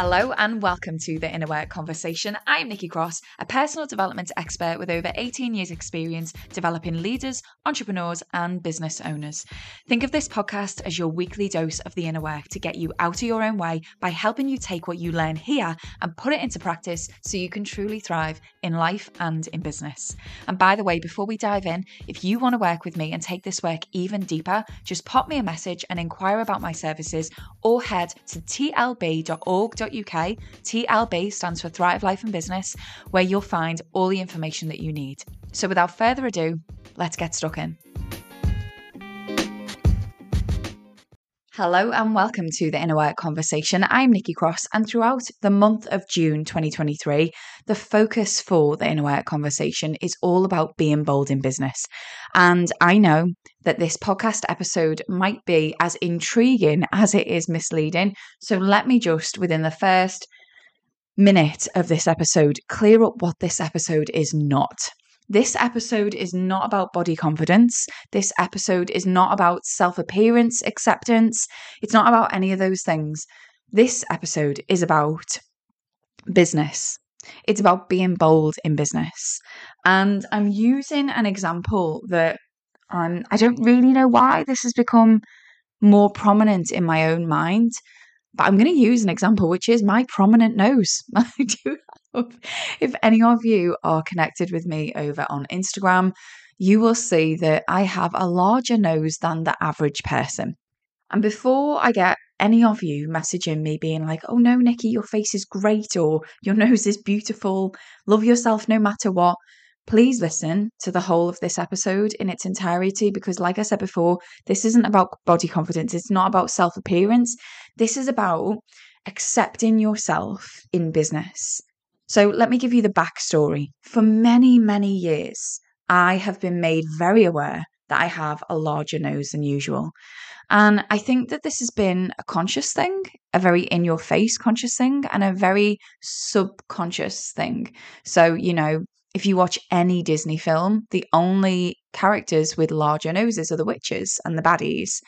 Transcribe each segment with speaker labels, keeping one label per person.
Speaker 1: Hello and welcome to the Inner Work Conversation. I'm Nikki Cross, a personal development expert with over 18 years' experience developing leaders, entrepreneurs, and business owners. Think of this podcast as your weekly dose of the inner work to get you out of your own way by helping you take what you learn here and put it into practice so you can truly thrive in life and in business. And by the way, before we dive in, if you want to work with me and take this work even deeper, just pop me a message and inquire about my services or head to tlb.org.uk uk. TLB stands for Thrive Life and Business, where you'll find all the information that you need. So without further ado, let's get stuck in. Hello and welcome to the Inner Work Conversation. I'm Nikki Cross, and throughout the month of June 2023, the focus for the Inner Work Conversation is all about being bold in business. And I know that this podcast episode might be as intriguing as it is misleading. So let me just, within the first minute of this episode, clear up what this episode is not. This episode is not about body confidence. This episode is not about self appearance, acceptance. It's not about any of those things. This episode is about business. It's about being bold in business. And I'm using an example that um, I don't really know why this has become more prominent in my own mind. But I'm going to use an example, which is my prominent nose. I do if any of you are connected with me over on Instagram, you will see that I have a larger nose than the average person. And before I get any of you messaging me being like, oh no, Nikki, your face is great, or your nose is beautiful, love yourself no matter what, please listen to the whole of this episode in its entirety because, like I said before, this isn't about body confidence, it's not about self appearance. This is about accepting yourself in business. So let me give you the backstory. For many, many years, I have been made very aware that I have a larger nose than usual. And I think that this has been a conscious thing, a very in your face conscious thing, and a very subconscious thing. So, you know, if you watch any Disney film, the only characters with larger noses are the witches and the baddies.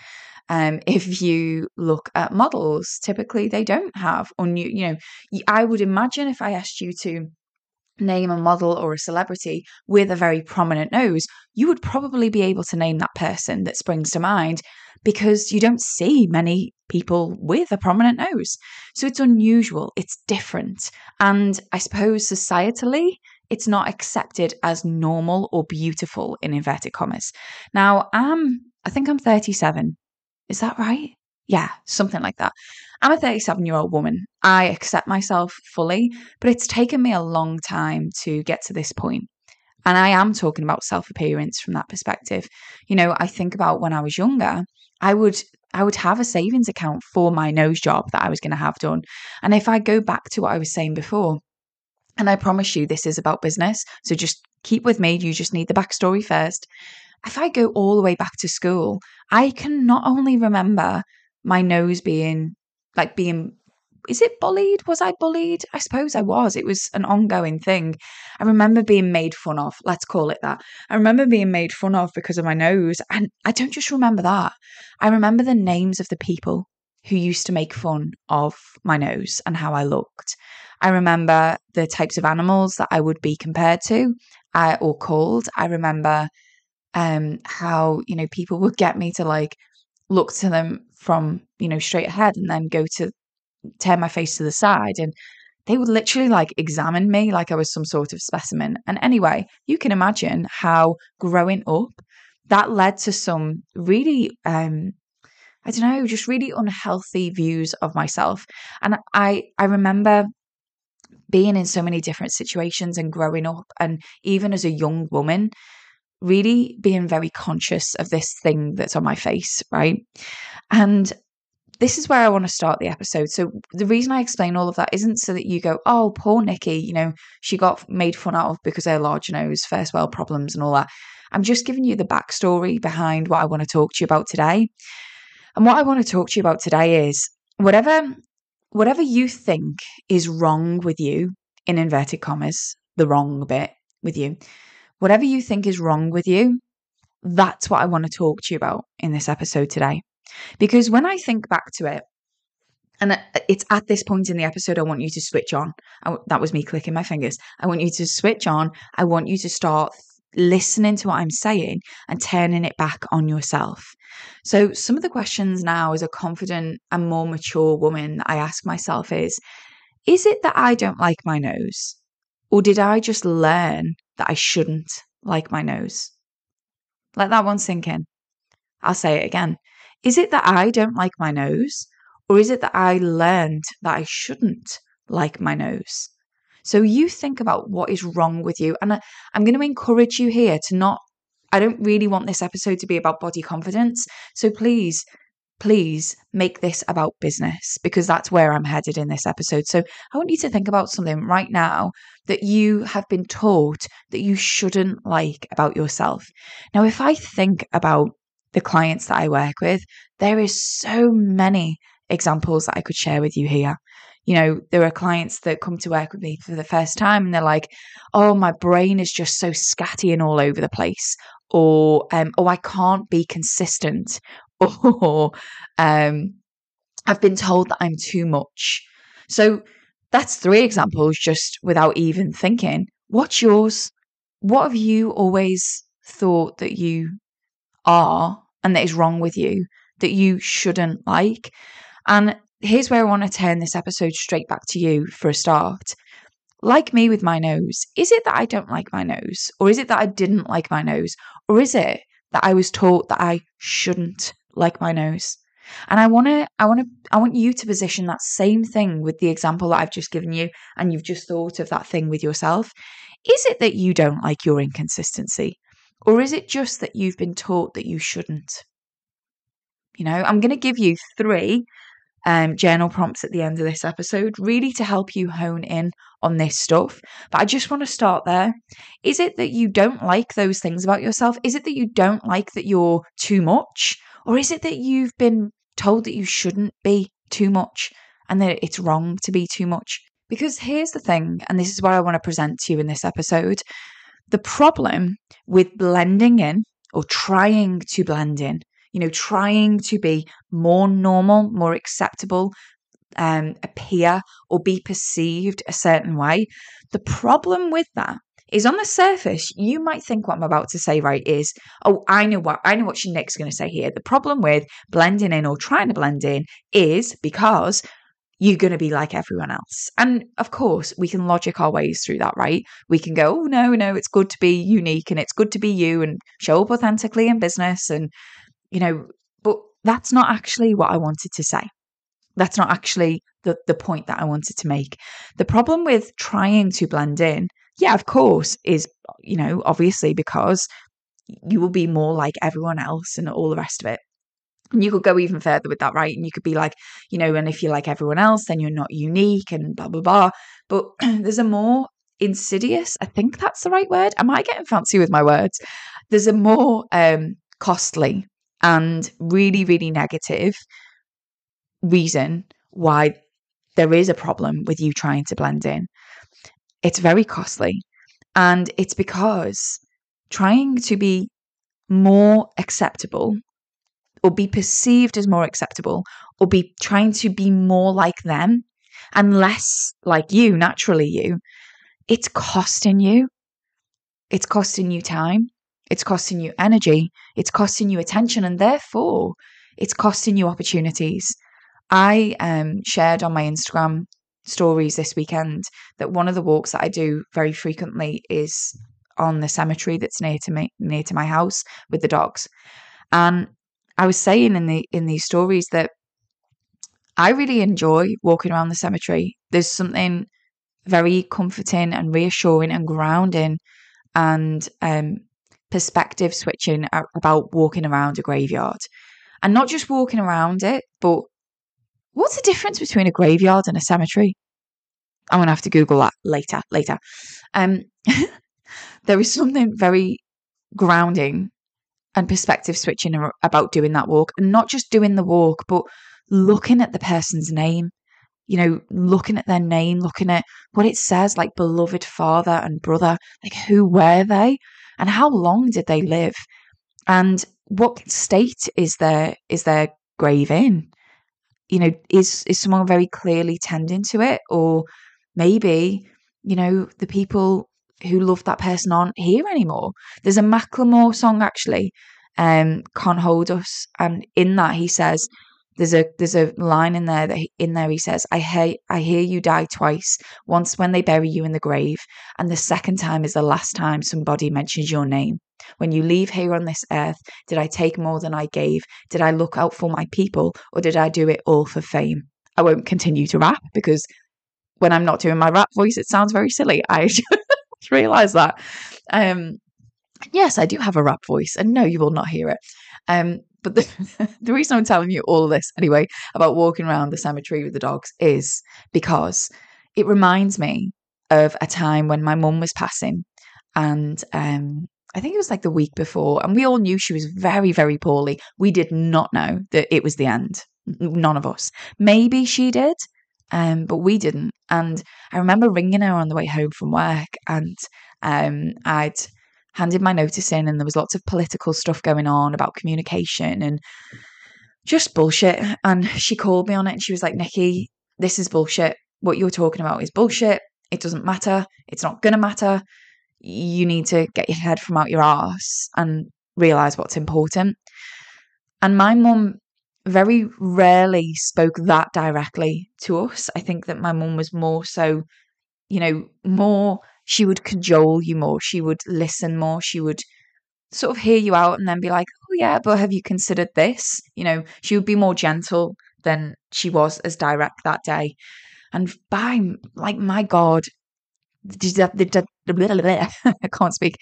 Speaker 1: Um, if you look at models, typically they don't have, or you, you know, I would imagine if I asked you to name a model or a celebrity with a very prominent nose, you would probably be able to name that person that springs to mind because you don't see many people with a prominent nose. So it's unusual, it's different. And I suppose societally, it's not accepted as normal or beautiful in inverted commas. Now, I'm I think I'm 37 is that right? Yeah, something like that. I'm a 37 year old woman. I accept myself fully, but it's taken me a long time to get to this point. And I am talking about self appearance from that perspective. You know, I think about when I was younger, I would I would have a savings account for my nose job that I was going to have done. And if I go back to what I was saying before, and I promise you this is about business, so just keep with me, you just need the backstory first if I go all the way back to school, I can not only remember my nose being like being is it bullied? Was I bullied? I suppose I was. It was an ongoing thing. I remember being made fun of, let's call it that. I remember being made fun of because of my nose. And I don't just remember that. I remember the names of the people who used to make fun of my nose and how I looked. I remember the types of animals that I would be compared to uh, or called. I remember um, how you know people would get me to like look to them from you know straight ahead and then go to turn my face to the side and they would literally like examine me like I was some sort of specimen. And anyway, you can imagine how growing up that led to some really um I don't know, just really unhealthy views of myself. And I I remember being in so many different situations and growing up and even as a young woman really being very conscious of this thing that's on my face, right? And this is where I want to start the episode. So the reason I explain all of that isn't so that you go, oh, poor Nikki, you know, she got made fun out of because her large nose, first world problems, and all that. I'm just giving you the backstory behind what I want to talk to you about today. And what I want to talk to you about today is whatever whatever you think is wrong with you, in inverted commas, the wrong bit with you, whatever you think is wrong with you, that's what I want to talk to you about in this episode today. Because when I think back to it, And uh, it's at this point in the episode, I want you to switch on. I, that was me clicking my fingers. I want you to switch on. I want you to start listening to what I'm saying and turning it back on yourself. So, some of the questions now as a confident and more mature woman I ask myself is Is it that I don't like my nose? Or did I just learn that I shouldn't like my nose? Let that one sink in. I'll say it again. Is it that I don't like my nose? Or is it that I learned that I shouldn't like my nose? So you think about what is wrong with you. And I, am going to encourage you here to not, I don't really want this episode to be about body confidence. So please, please make this about business because that's where I'm headed in this episode. So I want you to think about something right now that you have been taught that you shouldn't like about yourself. Now, if I think about the clients that I work with, there is so many examples that I could share with you here you know, there are clients that come to work with me for the first time and they're like, oh, my brain is just so scatty and all over the place. Or, um, oh, I can't be consistent. Or, um, I've been told that I'm too much. So that's three examples just without even thinking. What's yours? What have you always thought that you are and that is wrong with you that you shouldn't like? And here's where I want to turn this episode straight back to you for a start. Like me with my nose, is it that I don't like my nose? Or is it that I didn't like my nose? Or is it that I was taught that I shouldn't like my nose? And I want to, I want to, I want you to position that same thing with the example that I've just given you, and you've just thought of that thing with yourself. Is it that you don't like your inconsistency? Or is it just that you've been taught that you shouldn't? You know, I'm going to give you three um, journal prompts at the end of this episode, really to help you hone in on this stuff. But I just want to start there. Is it that you don't like those things about yourself? Is it that you don't like that you're too much? Or is it that you've been told that you shouldn't be too much and that it's wrong to be too much? Because here's the thing, and this is what I want to present to you in this episode the problem with blending in or trying to blend in you know, trying to be more normal, more acceptable, um, appear or be perceived a certain way. The problem with that is on the surface, you might think what I'm about to say, right, is, oh, I know what I know what Nik's gonna say here. The problem with blending in or trying to blend in is because you're going to be like everyone else. And of course, we can logic our ways through that, right? We can go, oh, no, no, it's good to be unique and it's good to be you and show up authentically in business and you know, but that's not actually what I wanted to say. That's not actually the, the point that I wanted to make. The problem with trying to blend in, yeah, of course, is, you know, obviously because you will be more like everyone else and all the rest of it. And you could go even further with that, right? And you could be like, you know, and if you're like everyone else, then you're not unique and blah, blah, blah. But there's a more insidious, I think that's the right word. Am I getting fancy with my words? There's a more um, costly and really, really negative reason why there is a problem with you trying to blend in. It's very costly. And it's because trying to be more acceptable or be perceived as more acceptable or be trying to be more like them and less like you, naturally you, it's costing you. It's costing you time. It's costing you energy, it's costing you attention, and therefore it's costing you opportunities. I um, shared on my Instagram stories this weekend that one of the walks that I do very frequently is on the cemetery that's near to me near to my house with the dogs. And I was saying in the in these stories that I really enjoy walking around the cemetery. There's something very comforting and reassuring and grounding and um, perspective switching about walking around a graveyard and not just walking around it, but what's the difference between a graveyard and a cemetery? I'm going to have to Google that later, later. Um, there is something very grounding and perspective switching about doing that walk and not just doing the walk, but looking at the person's name, you know, looking at their name, looking at what it says, like beloved father and brother, like who were they? and how long did they live and what state is their is their grave in you know, is is someone very clearly tending to it? Or maybe, you know, the people who love that person aren't here anymore. There's a Macklemore song actually, um, Can't Hold Us. And in that he says, there's a there's a line in there that he, in there he says I hear I hear you die twice once when they bury you in the grave and the second time is the last time somebody mentions your name. When you leave here on this earth did I take more than I gave? Did I look out for my people or did I do it all for fame? I won't continue to rap because when I'm not doing my rap voice it sounds very silly. I just realized that. Um yes I do have a rap voice and no you will not hear it. Um but the, the reason I'm telling you all this anyway about walking around the cemetery with the dogs is because it reminds me of a time when my mum was passing and um, I think it was like the week before, and we all knew she was very, very poorly. We did not know that it was the end. None of us. Maybe she did, um, but we didn't. And I remember ringing her on the way home from work, and um, I'd handed my notice in, and there was lots of political stuff going on about communication and just bullshit. And she called me on it and she was like, Nikki, this is bullshit. What you're talking about is bullshit. It doesn't matter. It's not going to matter. You need to get your head from out your ass and realize what's important. And my mum very rarely spoke that directly to us. I think that my mum was more so, you know, more she would cajole you more. She would listen more. She would sort of hear you out and then be like, oh, yeah, but have you considered this? You know, she would be more gentle than she was as direct that day. And by, like, my God, did that? I can't speak,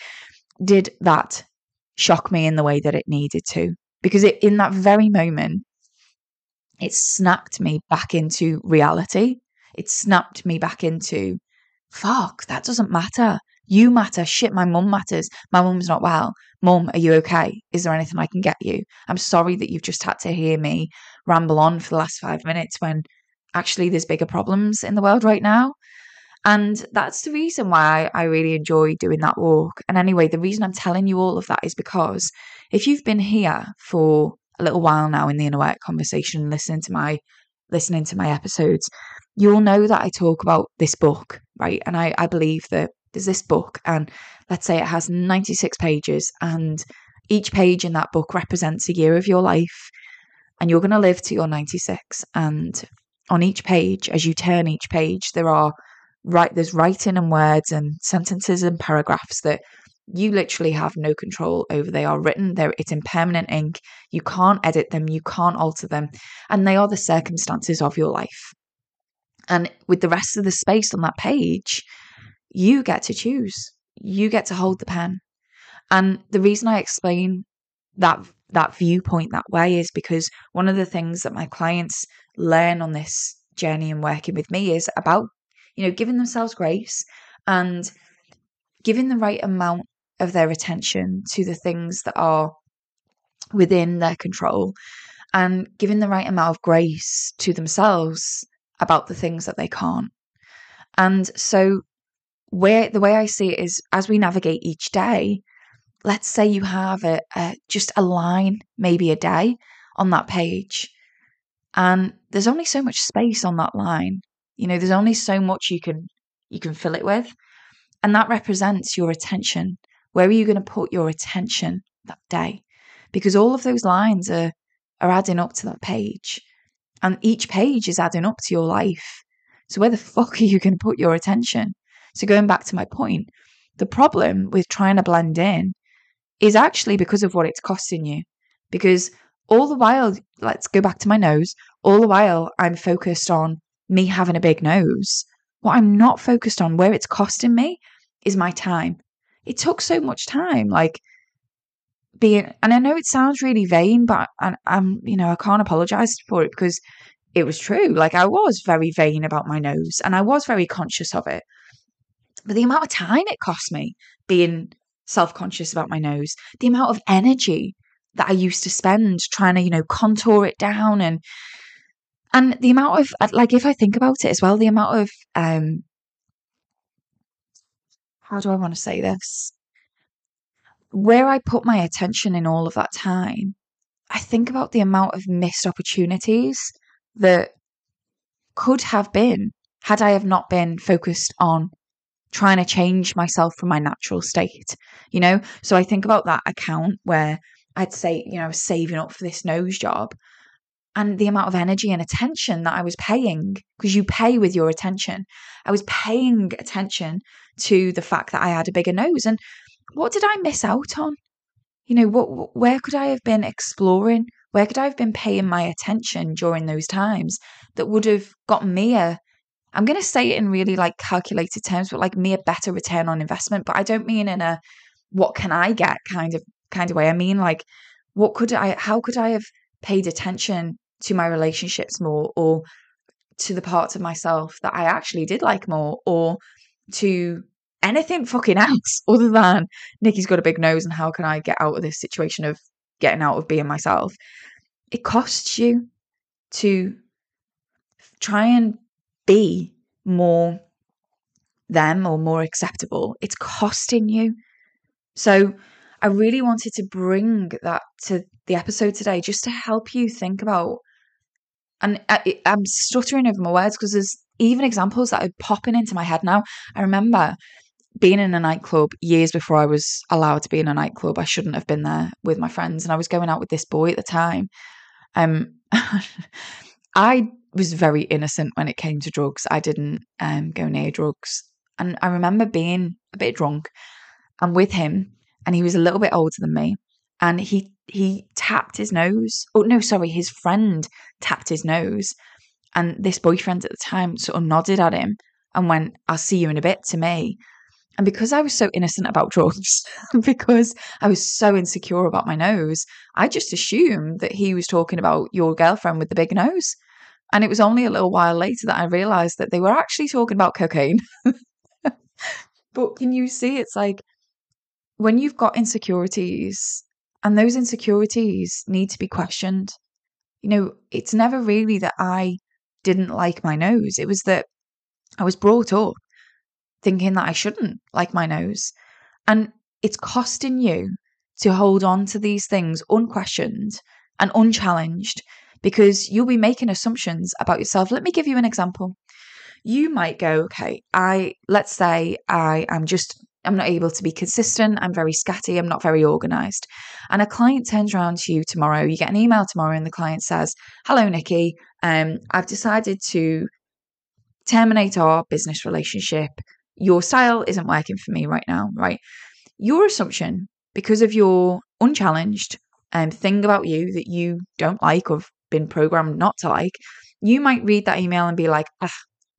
Speaker 1: did that shock me in the way that it needed to. Because it, in that very moment, it snapped me back into reality. It snapped me back into fuck, that doesn't matter. You matter. Shit, my mum matters. My mum's not well. Mum, are you okay? Is there anything I can get you? I'm sorry that you've just had to hear me ramble on for the last five minutes when actually there's bigger problems in the world right now. And that's the reason why I really enjoy doing that walk. And anyway, the reason I'm telling you all of that is because if you've been here for a little while now in the inner work conversation, listening to my listening to my episodes, you'll know that I talk about this book, right? And I, I believe that there's this book, and let's say it has 96 pages, and each page in that book represents a year of your life, and you're going to live to your 96. And on each page, as you turn each page, there are right there's writing and words and sentences and paragraphs that you literally have no control over. They are written, there it's in permanent ink. You can't edit them, you can't alter them, and they are the circumstances of your life. And with the rest of the space on that page, you get to choose. You get to hold the pen. And the reason I explain that that viewpoint that way is because one of the things that my clients learn on this journey and working with me is about, you know, giving themselves grace and giving the right amount of their attention to the things that are within their control and giving the right amount of grace to themselves about the things that they can't. And so where the way I see it is as we navigate each day, let's say you have a, a just a line, maybe a day on that page. And there's only so much space on that line. You know, there's only so much you can you can fill it with. And that represents your attention. Where are you going to put your attention that day? Because all of those lines are are adding up to that page. And each page is adding up to your life. So where the fuck are you going to put your attention? So going back to my point, the problem with trying to blend in is actually because of what it's costing you. Because all the while, let's go back to my nose, all the while I'm focused on me having a big nose. What I'm not focused on, where it's costing me, is my time. It took so much time. Like being and I know it sounds really vain, but I, I'm you know I can't apologize for it because it was true. Like I was very vain about my nose, and I was very conscious of it. But the amount of time it cost me being self conscious about my nose, the amount of energy that I used to spend trying to you know contour it down and and the amount of like if I think about it as well, the amount of um how do I want to say this? Where I put my attention in all of that time, I think about the amount of missed opportunities that could have been had I have not been focused on trying to change myself from my natural state, you know? So I think about that account where I'd say, you know, I was saving up for this nose job and the amount of energy and attention that I was paying, because you pay with your attention. I was paying attention to the fact that I had a bigger nose. And what did I miss out on? You know, what where could I have been exploring? Where could I have been paying my attention during those times that would have gotten me a I'm going to say it in really like calculated terms, but like me a better return on investment. But I don't mean in a what can I get kind of kind of way. I mean like what could I how could I have paid attention to my relationships more or to the parts of myself that I actually did like more or to anything fucking else other than Nikki's got a big nose and how can I get out of this situation of getting out of being myself. It costs you to try and be more them or more acceptable. It's costing you. So I really wanted to bring that to the episode today just to help you think about. And I, am stuttering over my words because there's even examples that are popping into my head now. I remember being in a nightclub years before I was allowed to be in a nightclub. I shouldn't have been there with my friends, and I was going out with this boy at the time. Um, I was very innocent when it came to drugs. I didn't um, go near drugs. And I remember being a bit drunk and with him, and he was a little bit older than me. And he he tapped his nose. Oh no, sorry, his friend tapped his nose. And this boyfriend at the time sort of nodded at him and went, I'll see you in a bit to me. And because I was so innocent about drugs, because I was so insecure about my nose, I just assumed that he was talking about your girlfriend with the big nose. And it was only a little while later that I realized that they were actually talking about cocaine. but can you see it's like when you've got insecurities and those insecurities need to be questioned, you know, it's never really that I didn't like my nose. It was that I was brought up thinking that I shouldn't like my nose. And it's costing you to hold on to these things unquestioned and unchallenged because you'll be making assumptions about yourself. Let me give you an example. You might go, okay, I let's say I am just I'm not able to be consistent, I'm very scatty, I'm not very organized. And a client turns around to you tomorrow, you get an email tomorrow and the client says, "Hello Nikki, um I've decided to terminate our business relationship. Your style isn't working for me right now, right?" Your assumption because of your unchallenged um, thing about you that you don't like or have been programmed not to like, you might read that email and be like, ah,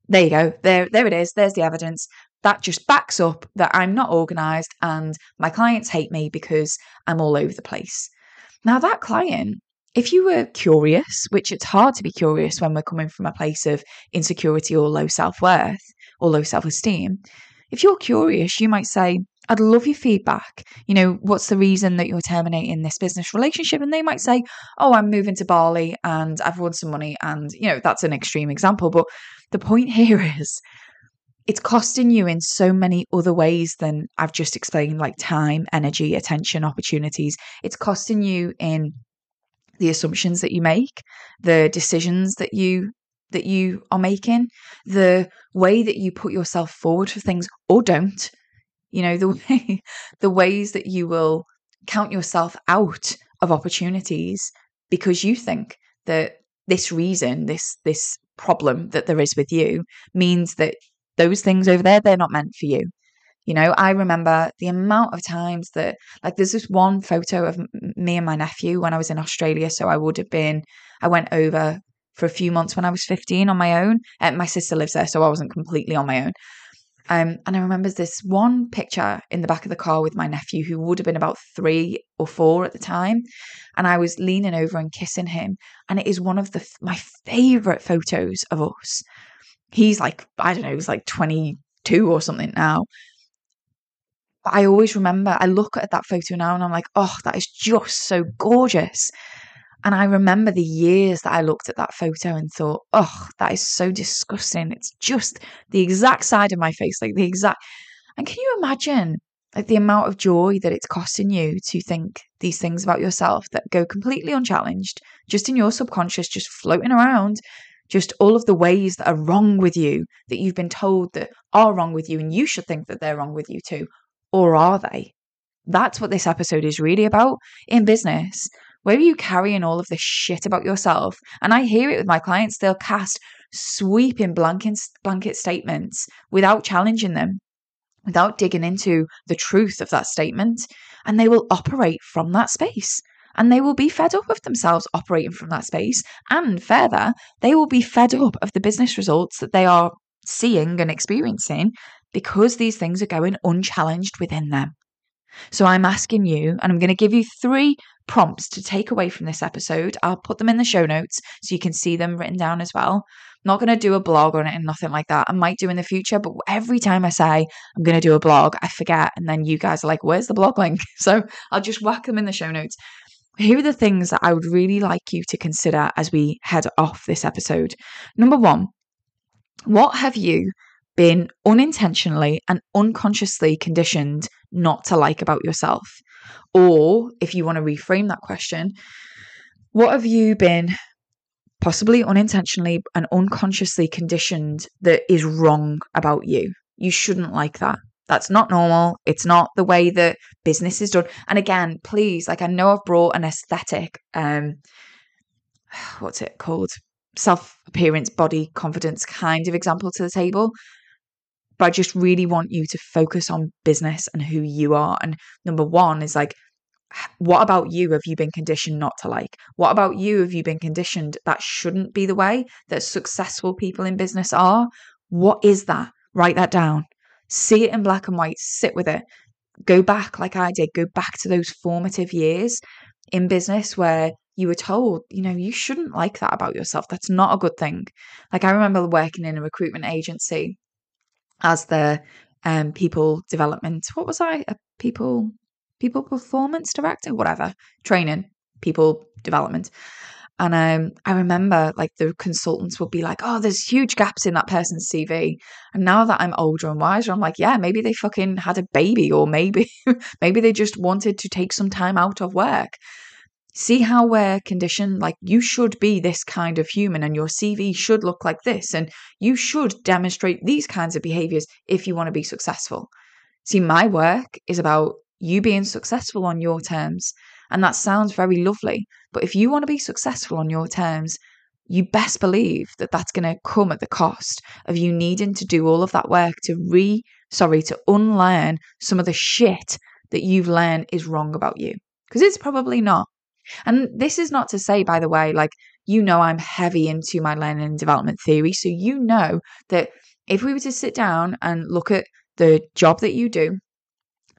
Speaker 1: there you go. There, there it is. There's the evidence. That just backs up that I'm not organized and my clients hate me because I'm all over the place. Now, that client, if you were curious, which it's hard to be curious when we're coming from a place of insecurity or low self worth or low self esteem, if you're curious, you might say, I'd love your feedback. You know, what's the reason that you're terminating this business relationship? And they might say, Oh, I'm moving to Bali and I've won some money. And, you know, that's an extreme example. But the point here is it's costing you in so many other ways than I've just explained, like time, energy, attention, opportunities. It's costing you in the assumptions that you make, the decisions that you that you are making, the way that you put yourself forward for things or don't you know the way the ways that you will count yourself out of opportunities because you think that this reason this this problem that there is with you means that those things over there they're not meant for you. You know i remember the amount of times that like there's this one photo of me and my nephew when i was in australia so i would have been i went over for a few months when i was 15 on my own and my sister lives there so i wasn't completely on my own um, and I remember this one picture in the back of the car with my nephew, who would have been about three or four at the time. And I was leaning over and kissing him. And it is one of the my favorite photos of us. He's like, I don't know, he's like 22 or something now. But I always remember, I look at that photo now and I'm like, oh, that is just so gorgeous. And I remember the years that I looked at that photo and thought, oh, that is so disgusting. It's just the exact side of my face, like the exact. And can you imagine like the amount of joy that it's costing you to think these things about yourself that go completely unchallenged, just in your subconscious, just floating around, just all of the ways that are wrong with you that you've been told that are wrong with you and you should think that they're wrong with you too or are they that's what this episode is really about in business where are you carrying all of this shit about yourself and i hear it with my clients they'll cast sweeping blanket, blanket statements without challenging them without digging into the truth of that statement and they will operate from that space and they will be fed up of themselves operating from that space. And further, they will be fed up of the business results that they are seeing and experiencing because these things are going unchallenged within them. So I'm asking you, and I'm going to give you three prompts to take away from this episode. I'll put them in the show notes so you can see them written down as well. I'm not going to do a blog on it and nothing like that. I might do in the future, but every time I say I'm going to do a blog, I forget. And then you guys are like, where's the blog link? So I'll just whack them in the show notes. Here are the things that I would really like you to consider as we head off this episode. Number one, what have you been unintentionally and unconsciously conditioned not to like about yourself? Or if you want to reframe that question, what have you been possibly unintentionally and unconsciously conditioned that is wrong about you? You shouldn't like that. That's not normal. It's not the way that business is done. And again, please, like I know I've brought an aesthetic, um, what's it called? Self appearance, body confidence kind of example to the table. But I just really want you to focus on business and who you are. And number one is like, what about you have you been conditioned not to like? What about you have you been conditioned that shouldn't be the way that successful people in business are? What is that? Write that down see it in black and white, sit with it, go back like I did, go back to those formative years in business where you were told, you know, you shouldn't like that about yourself. That's not a good thing. Like I remember working in a recruitment agency as the um people development, what was I? A people people performance director, whatever, training, people development. And um, I remember like the consultants would be like, oh, there's huge gaps in that person's CV. And now that I'm older and wiser, I'm like, yeah, maybe they fucking had a baby or maybe, maybe they just wanted to take some time out of work. See how we're conditioned? Like, you should be this kind of human and your CV should look like this. And you should demonstrate these kinds of behaviors if you want to be successful. See, my work is about you being successful on your terms. And that sounds very lovely. But if you want to be successful on your terms, you best believe that that's going to come at the cost of you needing to do all of that work to re, sorry, to unlearn some of the shit that you've learned is wrong about you. Because it's probably not. And this is not to say, by the way, like, you know, I'm heavy into my learning and development theory. So you know that if we were to sit down and look at the job that you do,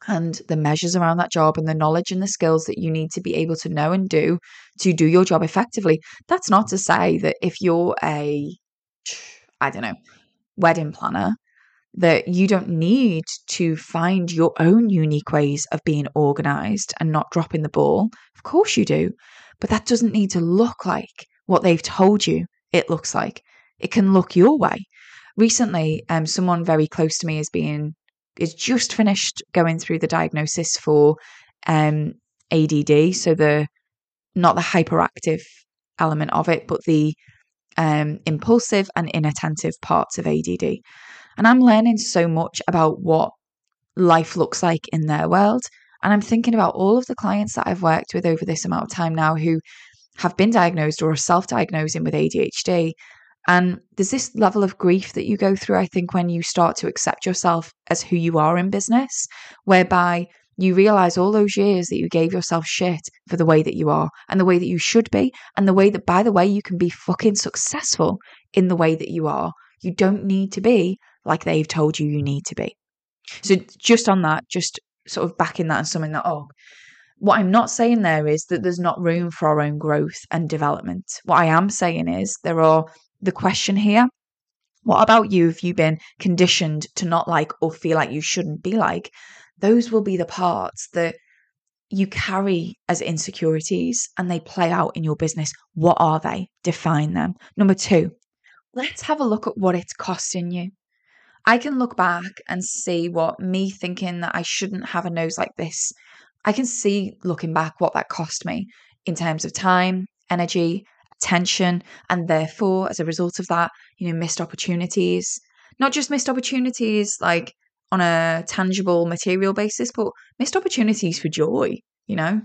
Speaker 1: and the measures around that job and the knowledge and the skills that you need to be able to know and do to do your job effectively. That's not to say that if you're a, I don't know, wedding planner, that you don't need to find your own unique ways of being organized and not dropping the ball. Of course you do. But that doesn't need to look like what they've told you it looks like. It can look your way. Recently, um, someone very close to me is being is just finished going through the diagnosis for um, ADD. So the not the hyperactive element of it, but the um, impulsive and inattentive parts of ADD. And I'm learning so much about what life looks like in their world. And I'm thinking about all of the clients that I've worked with over this amount of time now who have been diagnosed or are self diagnosing with ADHD and there's this level of grief that you go through, I think, when you start to accept yourself as who you are in business, whereby you realize all those years that you gave yourself shit for the way that you are and the way that you should be, and the way that, by the way, you can be fucking successful in the way that you are. You don't need to be like they've told you you need to be. So, just on that, just sort of backing that and summing that up, what I'm not saying there is that there's not room for our own growth and development. What I am saying is there are the question here. What about you if you've been conditioned to not like or feel like you shouldn't be like? Those will be the parts that you carry as insecurities and they play out in your business. What are they? Define them. Number two, let's have a look at what it's costing you. I can look back and see what me thinking that I shouldn't have a nose like this, I can see looking back what that cost me in terms of time, energy, attention, and therefore, as a result of that, you know, missed opportunities. Not just missed opportunities like on a tangible material basis, but missed opportunities for joy, you know?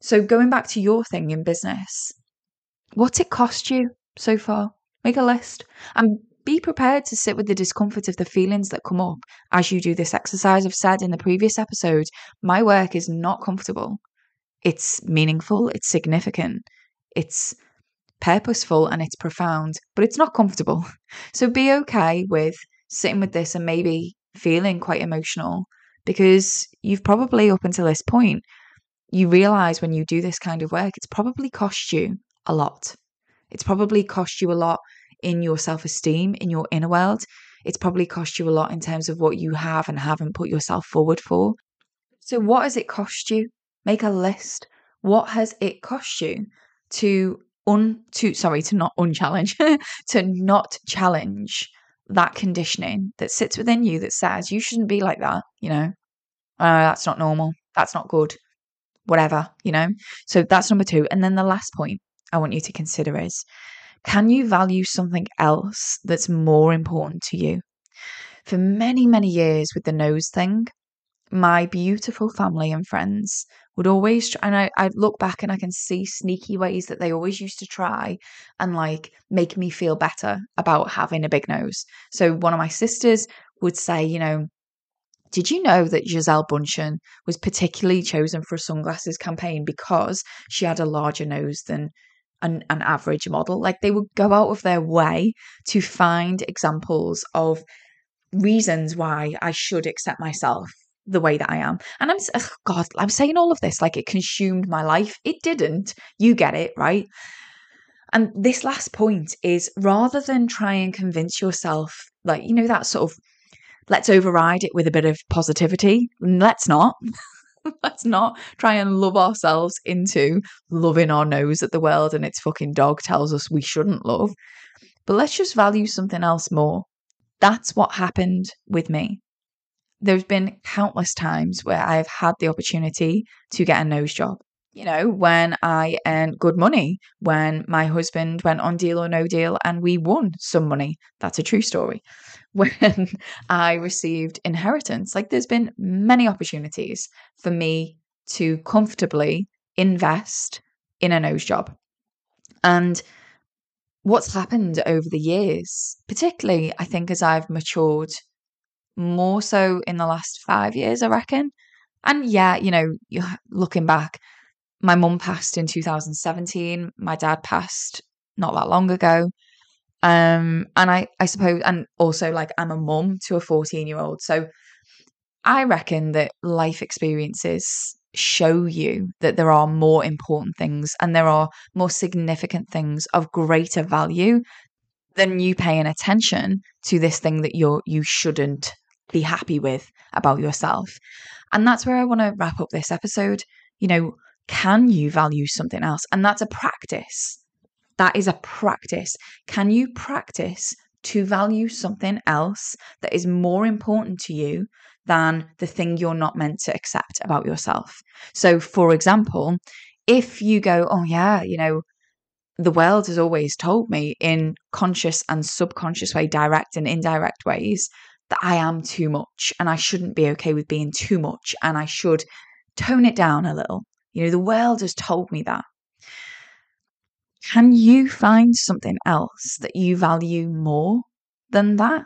Speaker 1: So going back to your thing in business, what's it cost you so far? Make a list and be prepared to sit with the discomfort of the feelings that come up as you do this exercise. I've said in the previous episode, my work is not comfortable. It's meaningful, it's significant, it's purposeful, and it's profound, but it's not comfortable. So be okay with sitting with this and maybe feeling quite emotional because you've probably, up until this point, you realize when you do this kind of work, it's probably cost you a lot. It's probably cost you a lot in your self esteem, in your inner world. It's probably cost you a lot in terms of what you have and haven't put yourself forward for. So, what has it cost you? Make a list. What has it cost you to un to sorry to not unchallenge to not challenge that conditioning that sits within you that says you shouldn't be like that, you know, uh, that's not normal, that's not good, whatever, you know. So that's number two. And then the last point I want you to consider is can you value something else that's more important to you? For many, many years with the nose thing, my beautiful family and friends would always try, and I, I look back and I can see sneaky ways that they always used to try and like make me feel better about having a big nose. So one of my sisters would say, you know, did you know that Gisele Bündchen was particularly chosen for a sunglasses campaign because she had a larger nose than an, an average model? Like they would go out of their way to find examples of reasons why I should accept myself the way that I am. And I'm, ugh, God, I'm saying all of this like it consumed my life. It didn't. You get it, right? And this last point is rather than try and convince yourself, like, you know, that sort of let's override it with a bit of positivity, let's not. let's not try and love ourselves into loving our nose at the world and its fucking dog tells us we shouldn't love. But let's just value something else more. That's what happened with me there's been countless times where I've had the opportunity to get a nose job. You know, when I earned good money, when my husband went on deal or no deal and we won some money. That's a true story. When I received inheritance, like there's been many opportunities for me to comfortably invest in a nose job. And what's happened over the years, particularly I think as I've matured more so in the last five years, I reckon. And yeah, you know, looking back, my mum passed in 2017. My dad passed not that long ago. Um, and I, I suppose, and also like I'm a mum to a 14 year old. So I reckon that life experiences show you that there are more important things and there are more significant things of greater value than you paying attention to this thing that you're you shouldn't be happy with about yourself. And that's where I want to wrap up this episode. You know, can you value something else? And that's a practice. That is a practice. Can you practice to value something else that is more important to you than the thing you're not meant to accept about yourself? So, for example, if you go, oh, yeah, you know, the world has always told me in conscious and subconscious way, direct and indirect ways, that I am too much and I shouldn't be okay with being too much and I should tone it down a little. You know, the world has told me that. Can you find something else that you value more than that?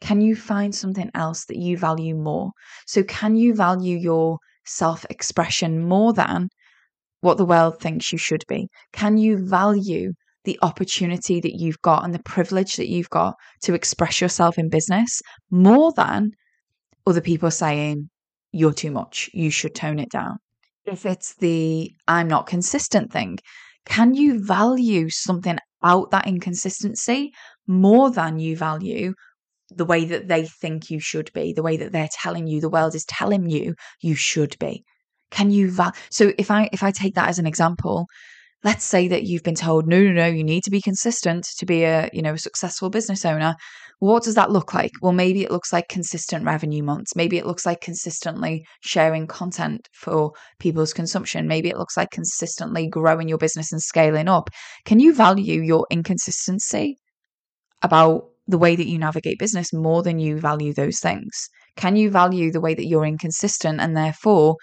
Speaker 1: Can you find something else that you value more? So, can you value your self expression more than what the world thinks you should be? Can you value the opportunity that you've got and the privilege that you've got to express yourself in business more than other people saying, you're too much, you should tone it down. If it's the I'm not consistent thing, can you value something out that inconsistency more than you value the way that they think you should be, the way that they're telling you, the world is telling you you should be? Can you val- so if I if I take that as an example, let's say that you've been told no no no you need to be consistent to be a you know a successful business owner. What does that look like? Well maybe it looks like consistent revenue months. Maybe it looks like consistently sharing content for people's consumption. Maybe it looks like consistently growing your business and scaling up. Can you value your inconsistency about the way that you navigate business more than you value those things? Can you value the way that you're inconsistent and therefore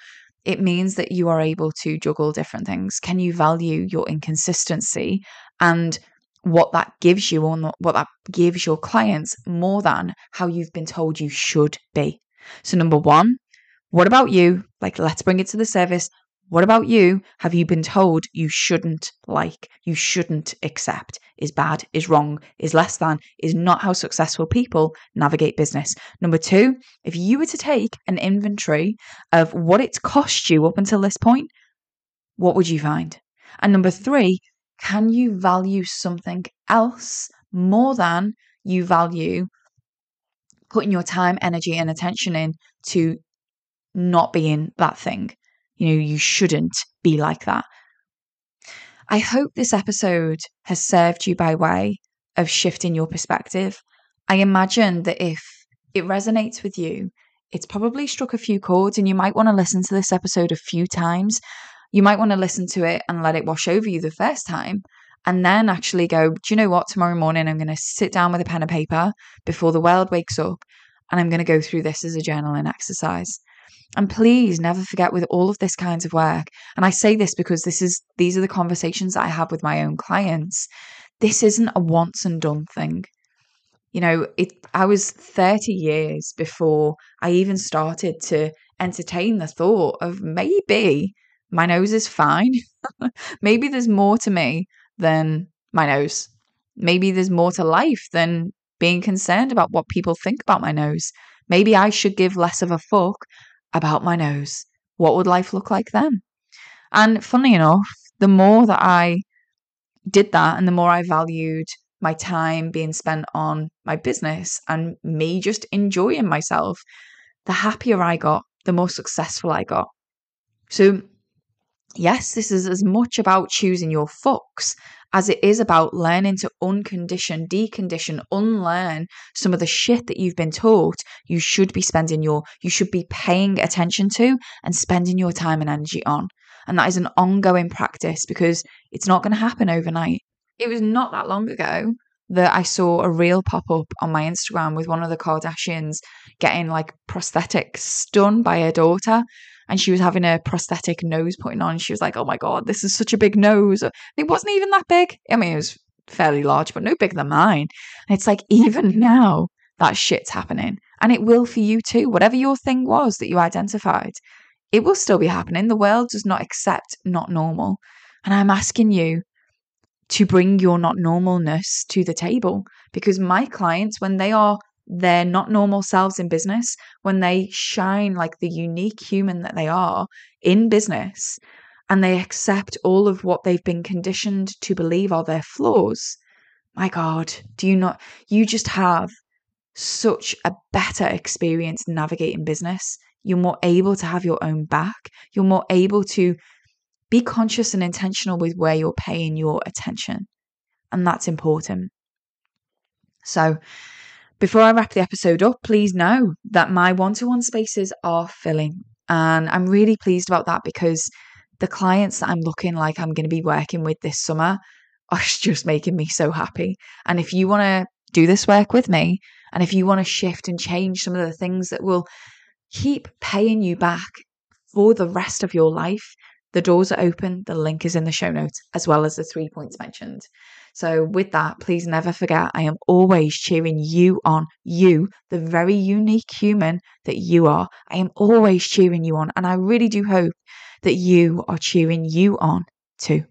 Speaker 1: it means that you are able to juggle different things. Can you value your inconsistency and what that gives you or what that gives your clients more than how you've been told you should be? So, number one, what about you? Like, let's bring it to the service. What about you? Have you been told you shouldn't like, you shouldn't accept, is bad, is wrong, is less than, is not how successful people navigate business? Number two, if you were to take an inventory of what it's cost you up until this point, what would you find? And number three, can you value something else more than you value putting your time, energy, and attention in to not being that thing? You know, you shouldn't be like that. I hope this episode has served you by way of shifting your perspective. I imagine that if it resonates with you, it's probably struck a few chords, and you might want to listen to this episode a few times. You might want to listen to it and let it wash over you the first time, and then actually go, Do you know what? Tomorrow morning, I'm going to sit down with a pen and paper before the world wakes up, and I'm going to go through this as a journaling exercise. And please never forget with all of this kinds of work, and I say this because this is these are the conversations I have with my own clients. This isn't a once and done thing. You know, it I was 30 years before I even started to entertain the thought of maybe my nose is fine. maybe there's more to me than my nose. Maybe there's more to life than being concerned about what people think about my nose. Maybe I should give less of a fuck about my nose. What would life look like then? And funny enough, the more that I did that and the more I valued my time being spent on my business and me just enjoying myself, the happier I got, the more successful I got. So, yes, this is as much about choosing your fucks as it is about learning to uncondition, decondition, unlearn some of the shit that you've been taught you should be spending your, you should be paying attention to and spending your time and energy on. And that is an ongoing practice because it's not going to happen overnight. It was not that long ago that I saw a reel pop up on my Instagram with one of the Kardashians getting like prosthetics done by her daughter and she was having a prosthetic nose putting on. She was like, "Oh my god, this is such a big nose." It wasn't even that big. I mean, it was fairly large, but no bigger than mine. And it's like even now that shit's happening, and it will for you too. Whatever your thing was that you identified, it will still be happening. The world does not accept not normal, and I'm asking you to bring your not normalness to the table because my clients, when they are their not normal selves in business, when they shine like the unique human that they are in business and they accept all of what they've been conditioned to believe are their flaws, my God, do you not, you just have such a better experience navigating business. You're more able to have your own back. You're more able to be conscious and intentional with where you're paying your attention. And that's important. So, before I wrap the episode up, please know that my one to one spaces are filling. And I'm really pleased about that because the clients that I'm looking like I'm going to be working with this summer are just making me so happy. And if you want to do this work with me, and if you want to shift and change some of the things that will keep paying you back for the rest of your life, the doors are open. The link is in the show notes, as well as the three points mentioned. So, with that, please never forget I am always cheering you on. You, the very unique human that you are. I am always cheering you on. And I really do hope that you are cheering you on too.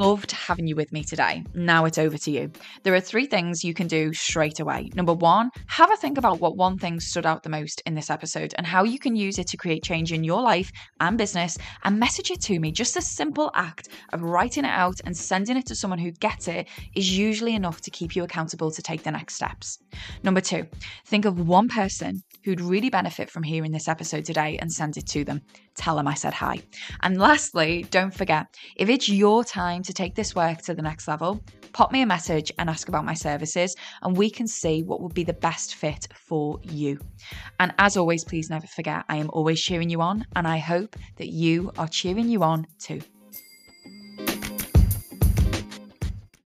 Speaker 1: Loved having you with me today. Now it's over to you. There are three things you can do straight away. Number one, have a think about what one thing stood out the most in this episode and how you can use it to create change in your life and business and message it to me. Just a simple act of writing it out and sending it to someone who gets it is usually enough to keep you accountable to take the next steps. Number two, think of one person who'd really benefit from hearing this episode today and send it to them. Tell them I said hi. And lastly, don't forget if it's your time to take this work to the next level, pop me a message and ask about my services, and we can see what would be the best fit for you. And as always, please never forget I am always cheering you on, and I hope that you are cheering you on too.